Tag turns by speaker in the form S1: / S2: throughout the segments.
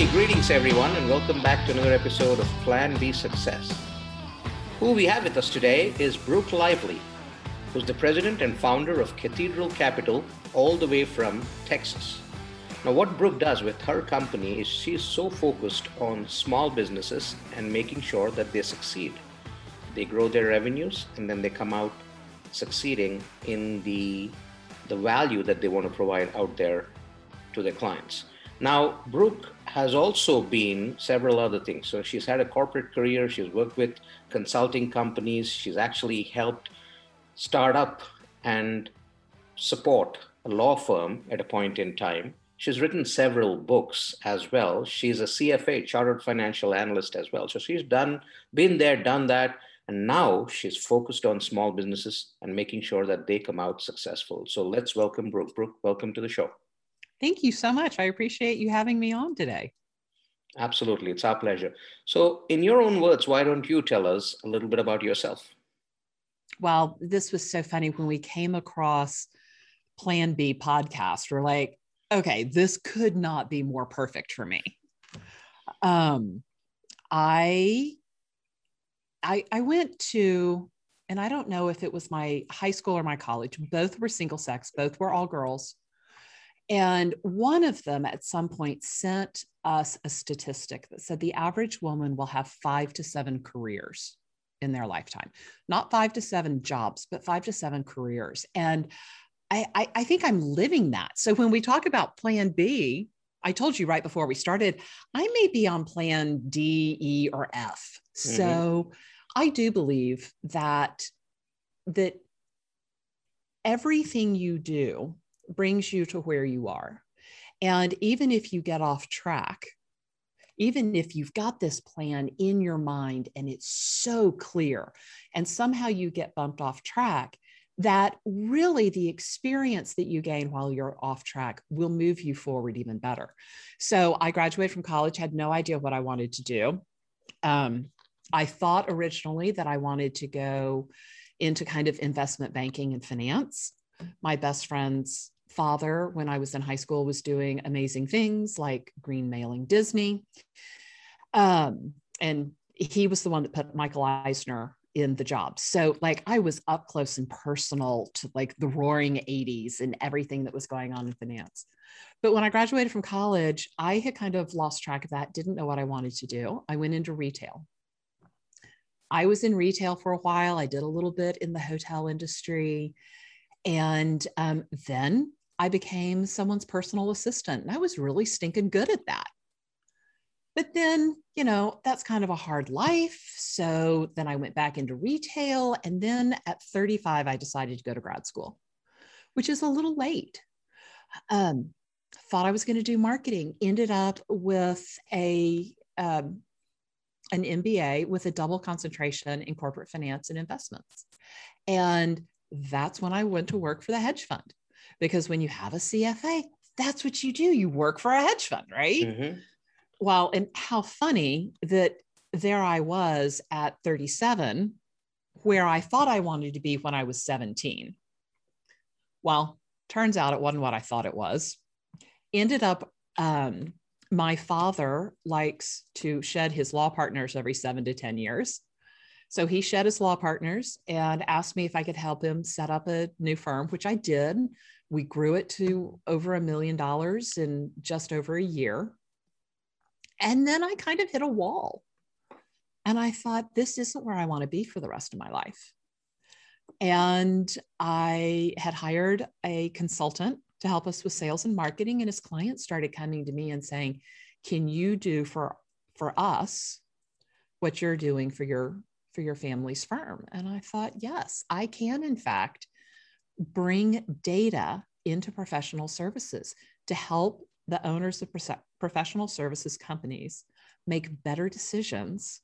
S1: Hey, greetings everyone, and welcome back to another episode of Plan B Success. Who we have with us today is Brooke Lively, who's the president and founder of Cathedral Capital, all the way from Texas. Now, what Brooke does with her company is she's so focused on small businesses and making sure that they succeed. They grow their revenues and then they come out succeeding in the, the value that they want to provide out there to their clients. Now, Brooke has also been several other things. So she's had a corporate career, she's worked with consulting companies, she's actually helped start up and support a law firm at a point in time. She's written several books as well. She's a CFA, chartered financial analyst as well. So she's done, been there, done that. And now she's focused on small businesses and making sure that they come out successful. So let's welcome Brooke. Brooke, welcome to the show.
S2: Thank you so much. I appreciate you having me on today.
S1: Absolutely. It's our pleasure. So, in your own words, why don't you tell us a little bit about yourself?
S2: Well, this was so funny when we came across Plan B podcast. We're like, okay, this could not be more perfect for me. Um, I, I, I went to, and I don't know if it was my high school or my college. Both were single sex. Both were all girls. And one of them at some point sent us a statistic that said the average woman will have five to seven careers in their lifetime, not five to seven jobs, but five to seven careers. And I, I, I think I'm living that. So when we talk about plan B, I told you right before we started, I may be on plan D, E, or F. Mm-hmm. So I do believe that that everything you do brings you to where you are. And even if you get off track, even if you've got this plan in your mind and it's so clear, and somehow you get bumped off track, that really the experience that you gain while you're off track will move you forward even better. So I graduated from college, had no idea what I wanted to do. Um, I thought originally that I wanted to go into kind of investment banking and finance. My best friends father, when I was in high school, was doing amazing things like green mailing Disney. Um, and he was the one that put Michael Eisner in the job. So like I was up close and personal to like the roaring 80s and everything that was going on in finance. But when I graduated from college, I had kind of lost track of that, didn't know what I wanted to do. I went into retail. I was in retail for a while. I did a little bit in the hotel industry. And um, then I became someone's personal assistant. And I was really stinking good at that. But then, you know, that's kind of a hard life. So then I went back into retail. And then at 35, I decided to go to grad school, which is a little late. Um, thought I was going to do marketing, ended up with a um, an MBA with a double concentration in corporate finance and investments. And that's when I went to work for the hedge fund because when you have a CFA, that's what you do. You work for a hedge fund, right? Mm-hmm. Well, and how funny that there I was at 37, where I thought I wanted to be when I was 17. Well, turns out it wasn't what I thought it was. Ended up, um, my father likes to shed his law partners every seven to 10 years. So he shed his law partners and asked me if I could help him set up a new firm, which I did we grew it to over a million dollars in just over a year. And then I kind of hit a wall. And I thought, this isn't where I want to be for the rest of my life. And I had hired a consultant to help us with sales and marketing. And his clients started coming to me and saying, Can you do for, for us what you're doing for your for your family's firm? And I thought, yes, I can, in fact, bring data into professional services to help the owners of professional services companies make better decisions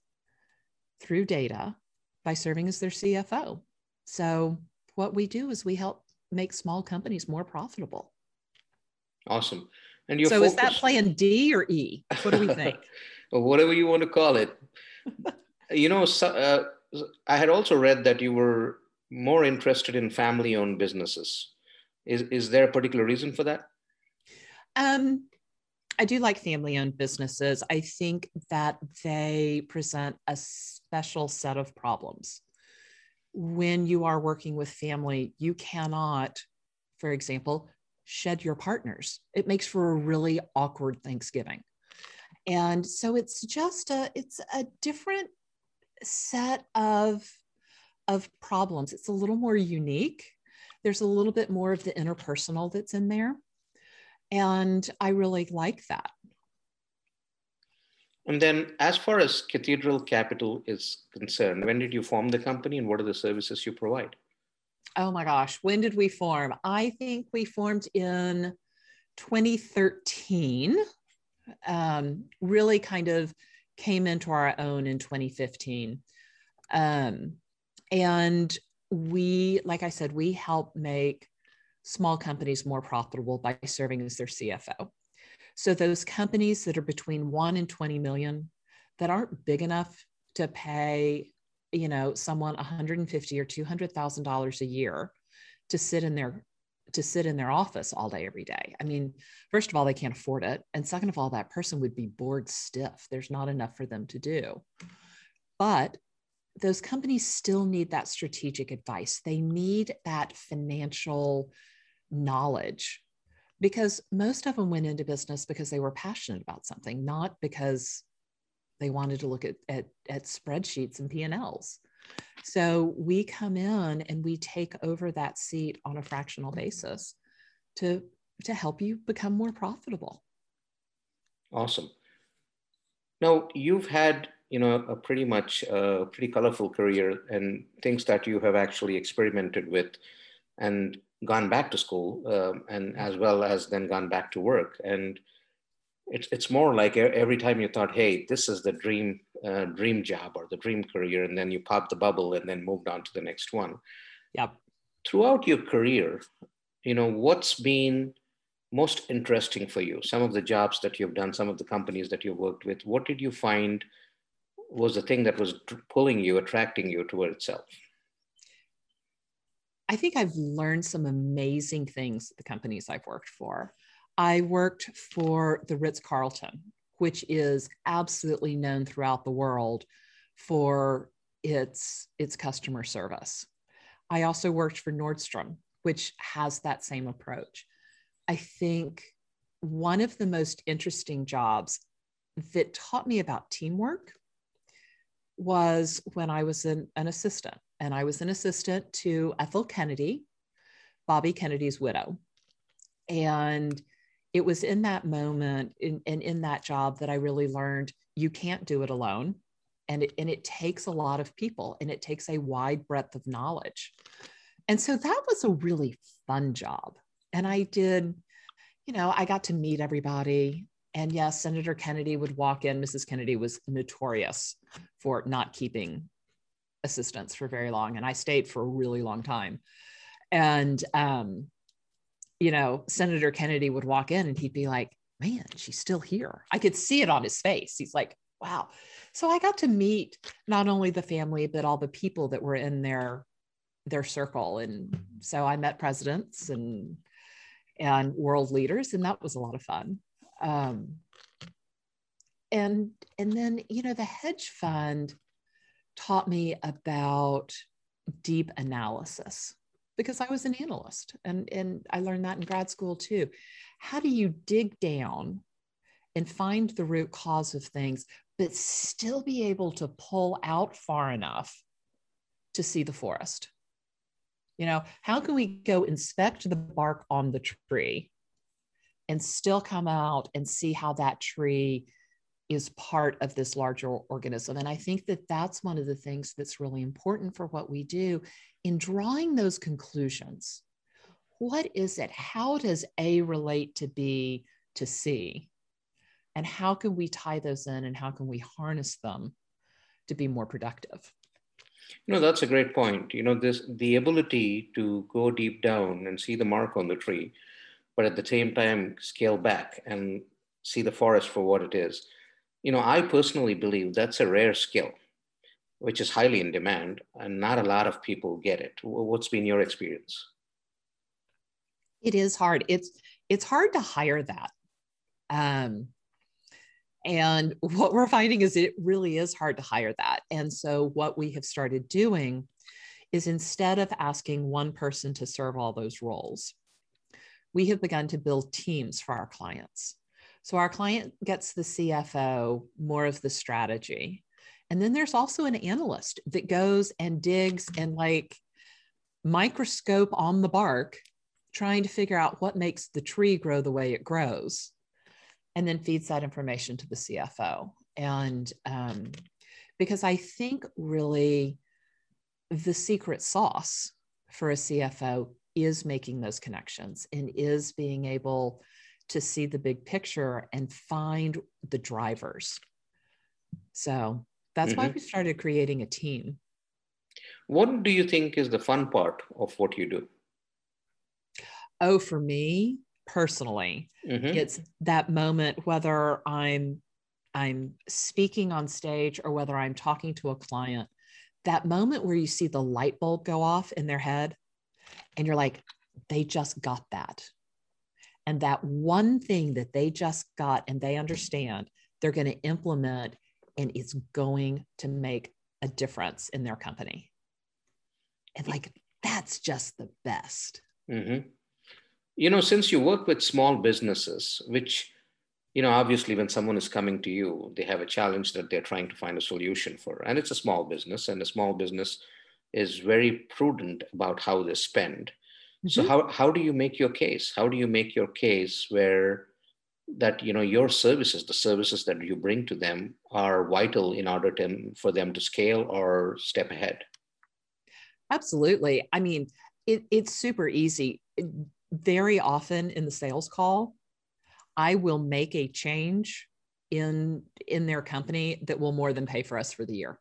S2: through data by serving as their CFO. So, what we do is we help make small companies more profitable.
S1: Awesome.
S2: And you so, is that plan D or E? What do we think?
S1: or Whatever you want to call it. you know, so, uh, I had also read that you were more interested in family owned businesses. Is, is there a particular reason for that?
S2: Um, I do like family owned businesses. I think that they present a special set of problems. When you are working with family, you cannot, for example, shed your partners. It makes for a really awkward Thanksgiving. And so it's just a it's a different set of of problems. It's a little more unique. There's a little bit more of the interpersonal that's in there. And I really like that.
S1: And then, as far as Cathedral Capital is concerned, when did you form the company and what are the services you provide?
S2: Oh my gosh, when did we form? I think we formed in 2013. Um, really kind of came into our own in 2015. Um, and we, like I said, we help make small companies more profitable by serving as their CFO. So those companies that are between 1 and 20 million that aren't big enough to pay, you know, someone 150 or 200,000 dollars a year to sit in their to sit in their office all day every day. I mean, first of all, they can't afford it, and second of all, that person would be bored stiff. There's not enough for them to do. But those companies still need that strategic advice. They need that financial knowledge because most of them went into business because they were passionate about something, not because they wanted to look at, at, at spreadsheets and P&Ls. So we come in and we take over that seat on a fractional basis to, to help you become more profitable.
S1: Awesome. Now you've had you know a pretty much a uh, pretty colorful career and things that you have actually experimented with and gone back to school um, and as well as then gone back to work. And it's it's more like every time you thought hey this is the dream uh, dream job or the dream career and then you popped the bubble and then moved on to the next one.
S2: Yep.
S1: Throughout your career you know what's been most interesting for you? Some of the jobs that you've done some of the companies that you've worked with what did you find was the thing that was pulling you attracting you toward itself
S2: I think I've learned some amazing things at the companies I've worked for. I worked for the Ritz Carlton, which is absolutely known throughout the world for its, its customer service. I also worked for Nordstrom, which has that same approach. I think one of the most interesting jobs that taught me about teamwork was when I was an, an assistant and I was an assistant to Ethel Kennedy, Bobby Kennedy's widow. And it was in that moment and in, in, in, that job that I really learned you can't do it alone. And it, and it takes a lot of people and it takes a wide breadth of knowledge. And so that was a really fun job. And I did, you know, I got to meet everybody. And yes, Senator Kennedy would walk in. Mrs. Kennedy was notorious for not keeping assistants for very long, and I stayed for a really long time. And um, you know, Senator Kennedy would walk in and he'd be like, "Man, she's still here." I could see it on his face. He's like, "Wow." So I got to meet not only the family but all the people that were in their their circle, and so I met presidents and and world leaders, and that was a lot of fun. Um, and and then you know the hedge fund taught me about deep analysis because I was an analyst and, and I learned that in grad school too. How do you dig down and find the root cause of things, but still be able to pull out far enough to see the forest? You know, how can we go inspect the bark on the tree and still come out and see how that tree is part of this larger organism. And I think that that's one of the things that's really important for what we do in drawing those conclusions. What is it? How does A relate to B to C? And how can we tie those in and how can we harness them to be more productive?
S1: You know, that's a great point. You know, this the ability to go deep down and see the mark on the tree, but at the same time scale back and see the forest for what it is you know, I personally believe that's a rare skill, which is highly in demand, and not a lot of people get it. What's been your experience?
S2: It is hard. It's it's hard to hire that. Um, and what we're finding is it really is hard to hire that. And so, what we have started doing is instead of asking one person to serve all those roles, we have begun to build teams for our clients. So, our client gets the CFO, more of the strategy. And then there's also an analyst that goes and digs and like microscope on the bark, trying to figure out what makes the tree grow the way it grows and then feeds that information to the CFO. And um, because I think really the secret sauce for a CFO is making those connections and is being able to see the big picture and find the drivers. So that's mm-hmm. why we started creating a team.
S1: What do you think is the fun part of what you do?
S2: Oh, for me, personally mm-hmm. it's that moment whether i'm i'm speaking on stage or whether i'm talking to a client that moment where you see the light bulb go off in their head and you're like they just got that. And that one thing that they just got and they understand they're going to implement and it's going to make a difference in their company. And like that's just the best.
S1: Mm-hmm. You know since you work with small businesses which you know obviously when someone is coming to you they have a challenge that they're trying to find a solution for and it's a small business and a small business is very prudent about how they spend mm-hmm. so how, how do you make your case how do you make your case where that you know your services the services that you bring to them are vital in order to, for them to scale or step ahead
S2: absolutely i mean it, it's super easy very often in the sales call, I will make a change in in their company that will more than pay for us for the year.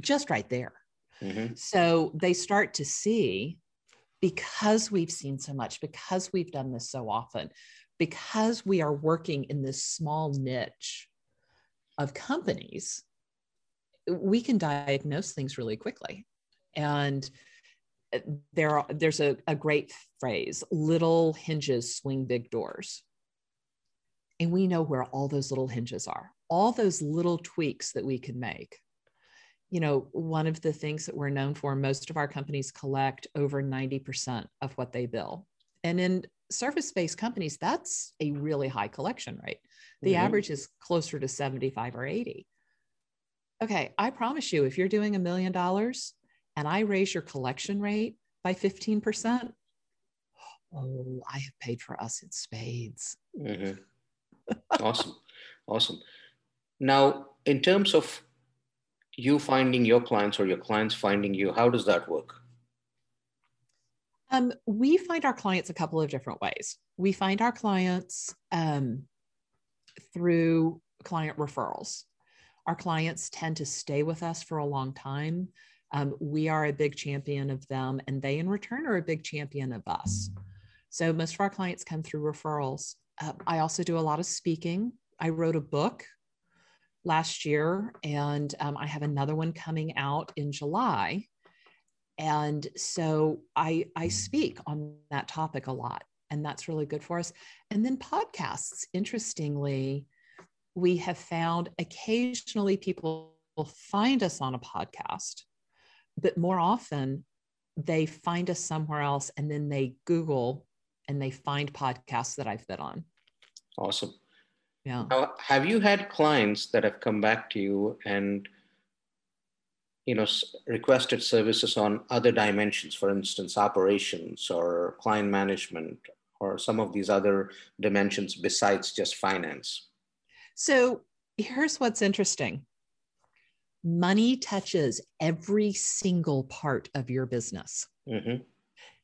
S2: Just right there. Mm-hmm. So they start to see because we've seen so much, because we've done this so often, because we are working in this small niche of companies, we can diagnose things really quickly. And there are, there's a, a great phrase little hinges swing big doors and we know where all those little hinges are all those little tweaks that we can make you know one of the things that we're known for most of our companies collect over 90% of what they bill and in service based companies that's a really high collection rate the mm-hmm. average is closer to 75 or 80 okay i promise you if you're doing a million dollars and I raise your collection rate by 15%, oh, I have paid for us in spades.
S1: Mm-hmm. awesome. Awesome. Now, in terms of you finding your clients or your clients finding you, how does that work?
S2: Um, we find our clients a couple of different ways. We find our clients um, through client referrals. Our clients tend to stay with us for a long time. Um, we are a big champion of them, and they in return are a big champion of us. So most of our clients come through referrals. Uh, I also do a lot of speaking. I wrote a book last year, and um, I have another one coming out in July. And so I, I speak on that topic a lot, and that's really good for us. And then podcasts, interestingly, we have found occasionally people will find us on a podcast but more often they find us somewhere else and then they Google and they find podcasts that I've been on.
S1: Awesome.
S2: Yeah.
S1: Now, have you had clients that have come back to you and you know requested services on other dimensions for instance operations or client management or some of these other dimensions besides just finance
S2: so here's what's interesting money touches every single part of your business. Mm-hmm.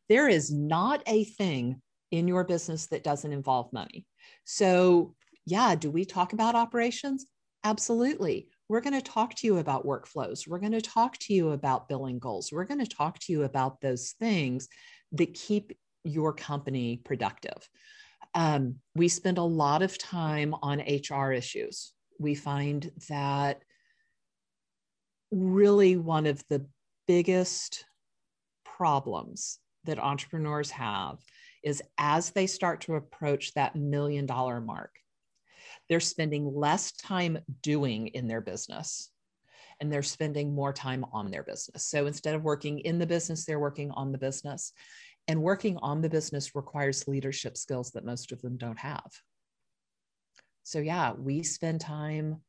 S2: There is not a thing in your business that doesn't involve money. So, yeah, do we talk about operations? Absolutely. We're going to talk to you about workflows. We're going to talk to you about billing goals. We're going to talk to you about those things that keep your company productive. Um, we spend a lot of time on HR issues. We find that really one of the biggest problems that entrepreneurs have is as they start to approach that million dollar mark, they're spending less time doing in their business and they're spending more time on their business. So instead of working in the business, they're working on the business. And working on the business requires leadership skills that most of them don't have. So, yeah, we spend time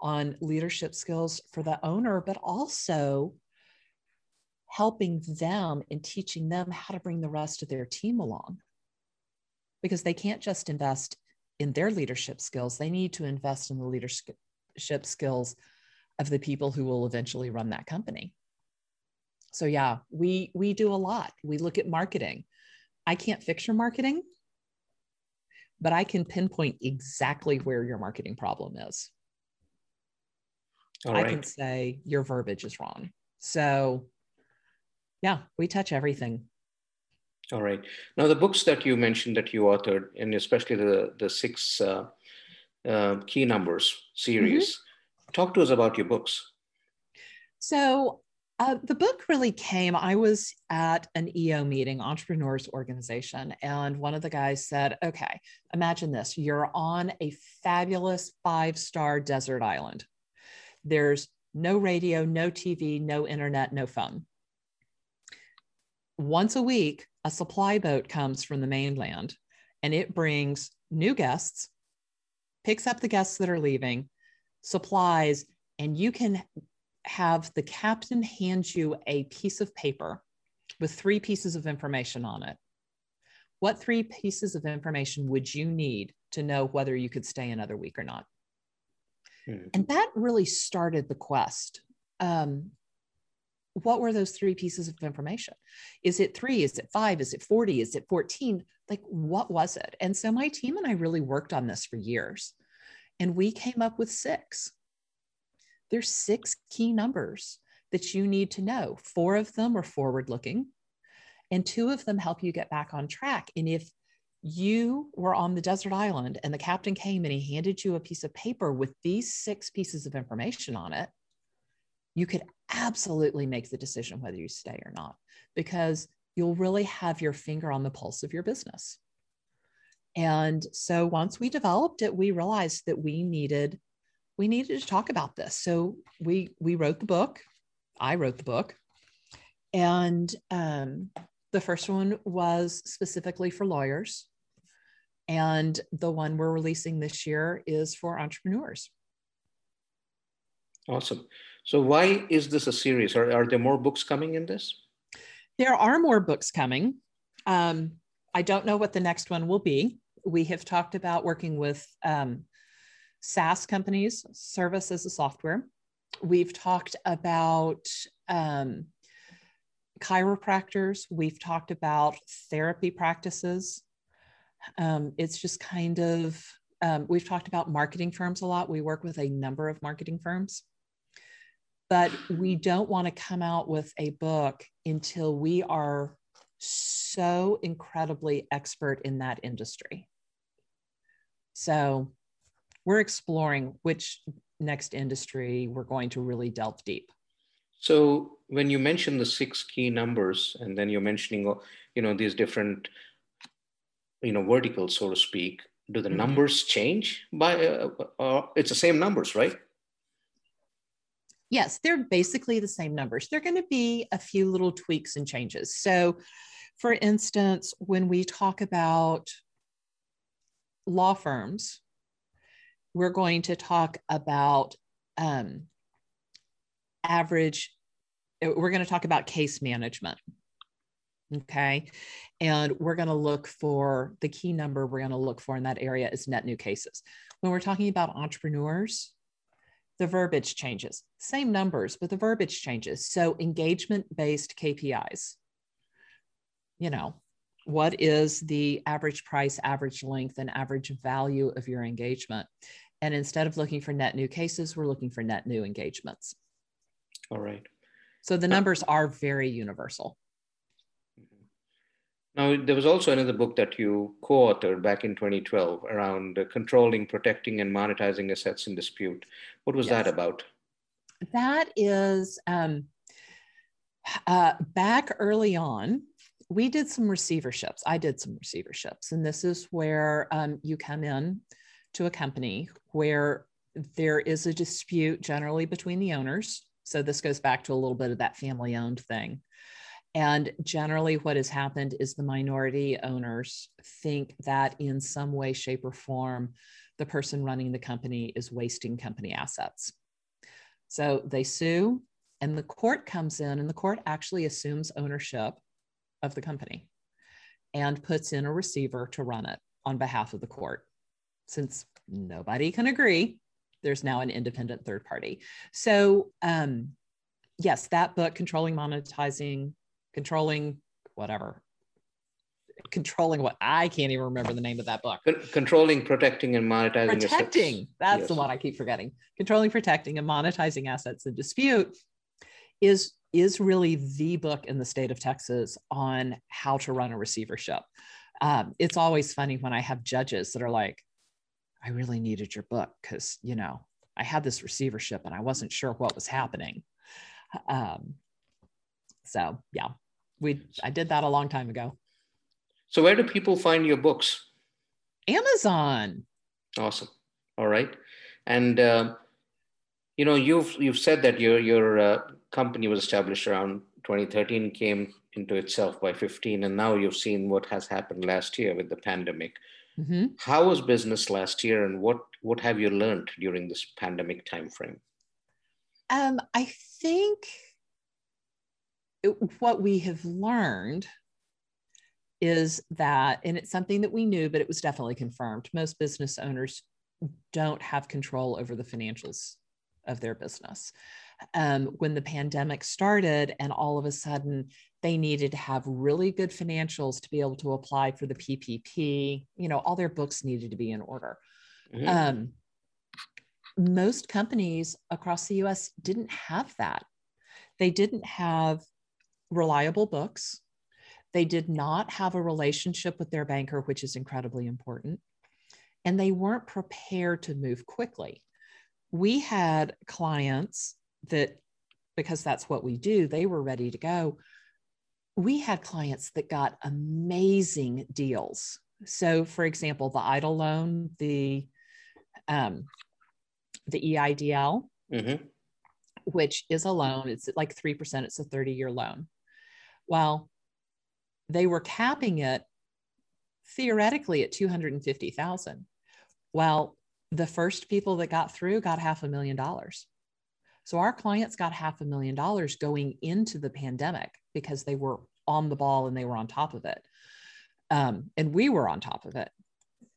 S2: on leadership skills for the owner, but also helping them and teaching them how to bring the rest of their team along. Because they can't just invest in their leadership skills, they need to invest in the leadership skills of the people who will eventually run that company. So yeah, we we do a lot. We look at marketing. I can't fix your marketing, but I can pinpoint exactly where your marketing problem is. I can say your verbiage is wrong. So yeah, we touch everything.
S1: All right. Now the books that you mentioned that you authored, and especially the the six uh, uh, key numbers series, mm-hmm. talk to us about your books.
S2: So uh, the book really came. I was at an EO meeting, Entrepreneurs Organization, and one of the guys said, Okay, imagine this you're on a fabulous five star desert island. There's no radio, no TV, no internet, no phone. Once a week, a supply boat comes from the mainland and it brings new guests, picks up the guests that are leaving, supplies, and you can have the captain hand you a piece of paper with three pieces of information on it. What three pieces of information would you need to know whether you could stay another week or not? Hmm. And that really started the quest. Um, what were those three pieces of information? Is it three? Is it five? Is it 40? Is it 14? Like, what was it? And so my team and I really worked on this for years. And we came up with six there's six key numbers that you need to know. Four of them are forward looking, and two of them help you get back on track. And if you were on the desert island and the captain came and he handed you a piece of paper with these six pieces of information on it, you could absolutely make the decision whether you stay or not because you'll really have your finger on the pulse of your business. And so once we developed it, we realized that we needed we needed to talk about this. So we we wrote the book. I wrote the book, and um, the first one was specifically for lawyers, and the one we're releasing this year is for entrepreneurs.
S1: Awesome. So why is this a series? Are, are there more books coming in this?
S2: There are more books coming. Um, I don't know what the next one will be. We have talked about working with um, SaaS companies, service as a software. We've talked about um, chiropractors. We've talked about therapy practices. Um, it's just kind of, um, we've talked about marketing firms a lot. We work with a number of marketing firms, but we don't want to come out with a book until we are so incredibly expert in that industry. So we're exploring which next industry we're going to really delve deep.
S1: So when you mention the six key numbers, and then you're mentioning, you know, these different, you know, verticals, so to speak, do the mm-hmm. numbers change by? Uh, uh, it's the same numbers, right?
S2: Yes, they're basically the same numbers. They're going to be a few little tweaks and changes. So, for instance, when we talk about law firms, we're going to talk about um, average, uh, we're going to talk about case management. Okay. And we're going to look for the key number we're going to look for in that area is net new cases. When we're talking about entrepreneurs, the verbiage changes. Same numbers, but the verbiage changes. So engagement based KPIs. You know, what is the average price, average length, and average value of your engagement? And instead of looking for net new cases, we're looking for net new engagements.
S1: All right.
S2: So the uh, numbers are very universal.
S1: Now, there was also another book that you co authored back in 2012 around uh, controlling, protecting, and monetizing assets in dispute. What was yes. that about?
S2: That is um, uh, back early on, we did some receiverships. I did some receiverships, and this is where um, you come in to a company where there is a dispute generally between the owners. So this goes back to a little bit of that family owned thing. And generally, what has happened is the minority owners think that in some way, shape, or form, the person running the company is wasting company assets. So they sue, and the court comes in, and the court actually assumes ownership of the company and puts in a receiver to run it on behalf of the court. Since nobody can agree, there's now an independent third party. So, um, yes, that book, Controlling Monetizing controlling whatever controlling what I can't even remember the name of that book.
S1: controlling, protecting, and monetizing.
S2: Protecting. Assets. That's yes. the one I keep forgetting. Controlling, protecting, and monetizing assets in dispute is is really the book in the state of Texas on how to run a receivership. Um, it's always funny when I have judges that are like, "I really needed your book because you know I had this receivership and I wasn't sure what was happening." Um, so yeah, we I did that a long time ago.
S1: So where do people find your books?
S2: Amazon.
S1: Awesome. All right, and uh, you know you've you've said that your your uh, company was established around 2013, came into itself by 15, and now you've seen what has happened last year with the pandemic. Mm-hmm. How was business last year, and what what have you learned during this pandemic timeframe?
S2: Um, I think what we have learned is that, and it's something that we knew, but it was definitely confirmed. Most business owners don't have control over the financials of their business. Um, when the pandemic started, and all of a sudden they needed to have really good financials to be able to apply for the PPP, you know, all their books needed to be in order. Mm-hmm. Um, most companies across the US didn't have that. They didn't have reliable books. They did not have a relationship with their banker, which is incredibly important. And they weren't prepared to move quickly. We had clients that, because that's what we do, they were ready to go. We had clients that got amazing deals. So, for example, the EIDL loan, the um, the EIDL, mm-hmm. which is a loan, it's like 3%, it's a 30 year loan. Well, they were capping it theoretically at 250,000. Well, the first people that got through got half a million dollars. So our clients got half a million dollars going into the pandemic because they were on the ball and they were on top of it. Um, and we were on top of it.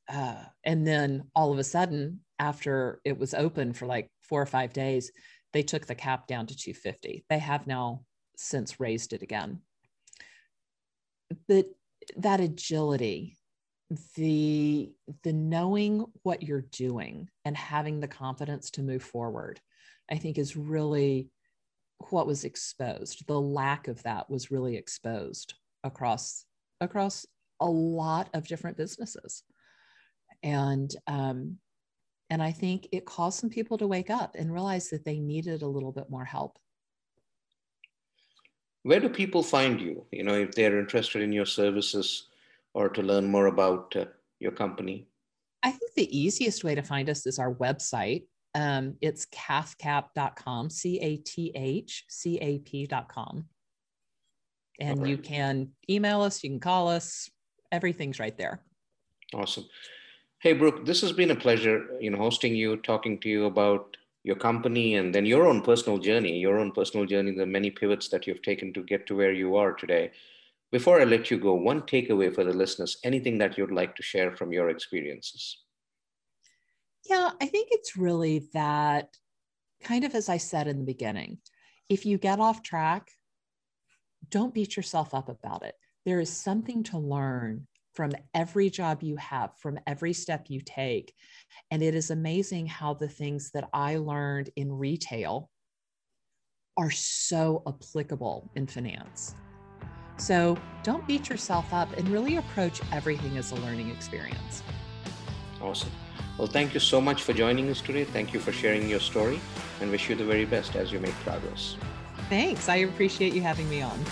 S2: Uh, and then all of a sudden, after it was open for like four or five days, they took the cap down to 250. They have now since raised it again that that agility the the knowing what you're doing and having the confidence to move forward i think is really what was exposed. The lack of that was really exposed across across a lot of different businesses. And um and i think it caused some people to wake up and realize that they needed a little bit more help
S1: where do people find you you know if they're interested in your services or to learn more about uh, your company?
S2: I think the easiest way to find us is our website. Um, it's cathcap.com c-a-t-h-c-a-p.com and okay. you can email us you can call us everything's right there.
S1: Awesome. Hey brooke this has been a pleasure you know hosting you talking to you about your company and then your own personal journey, your own personal journey, the many pivots that you've taken to get to where you are today. Before I let you go, one takeaway for the listeners, anything that you'd like to share from your experiences?
S2: Yeah, I think it's really that kind of as I said in the beginning, if you get off track, don't beat yourself up about it. There is something to learn from every job you have, from every step you take. And it is amazing how the things that I learned in retail are so applicable in finance. So don't beat yourself up and really approach everything as a learning experience.
S1: Awesome. Well, thank you so much for joining us today. Thank you for sharing your story and wish you the very best as you make progress.
S2: Thanks. I appreciate you having me on.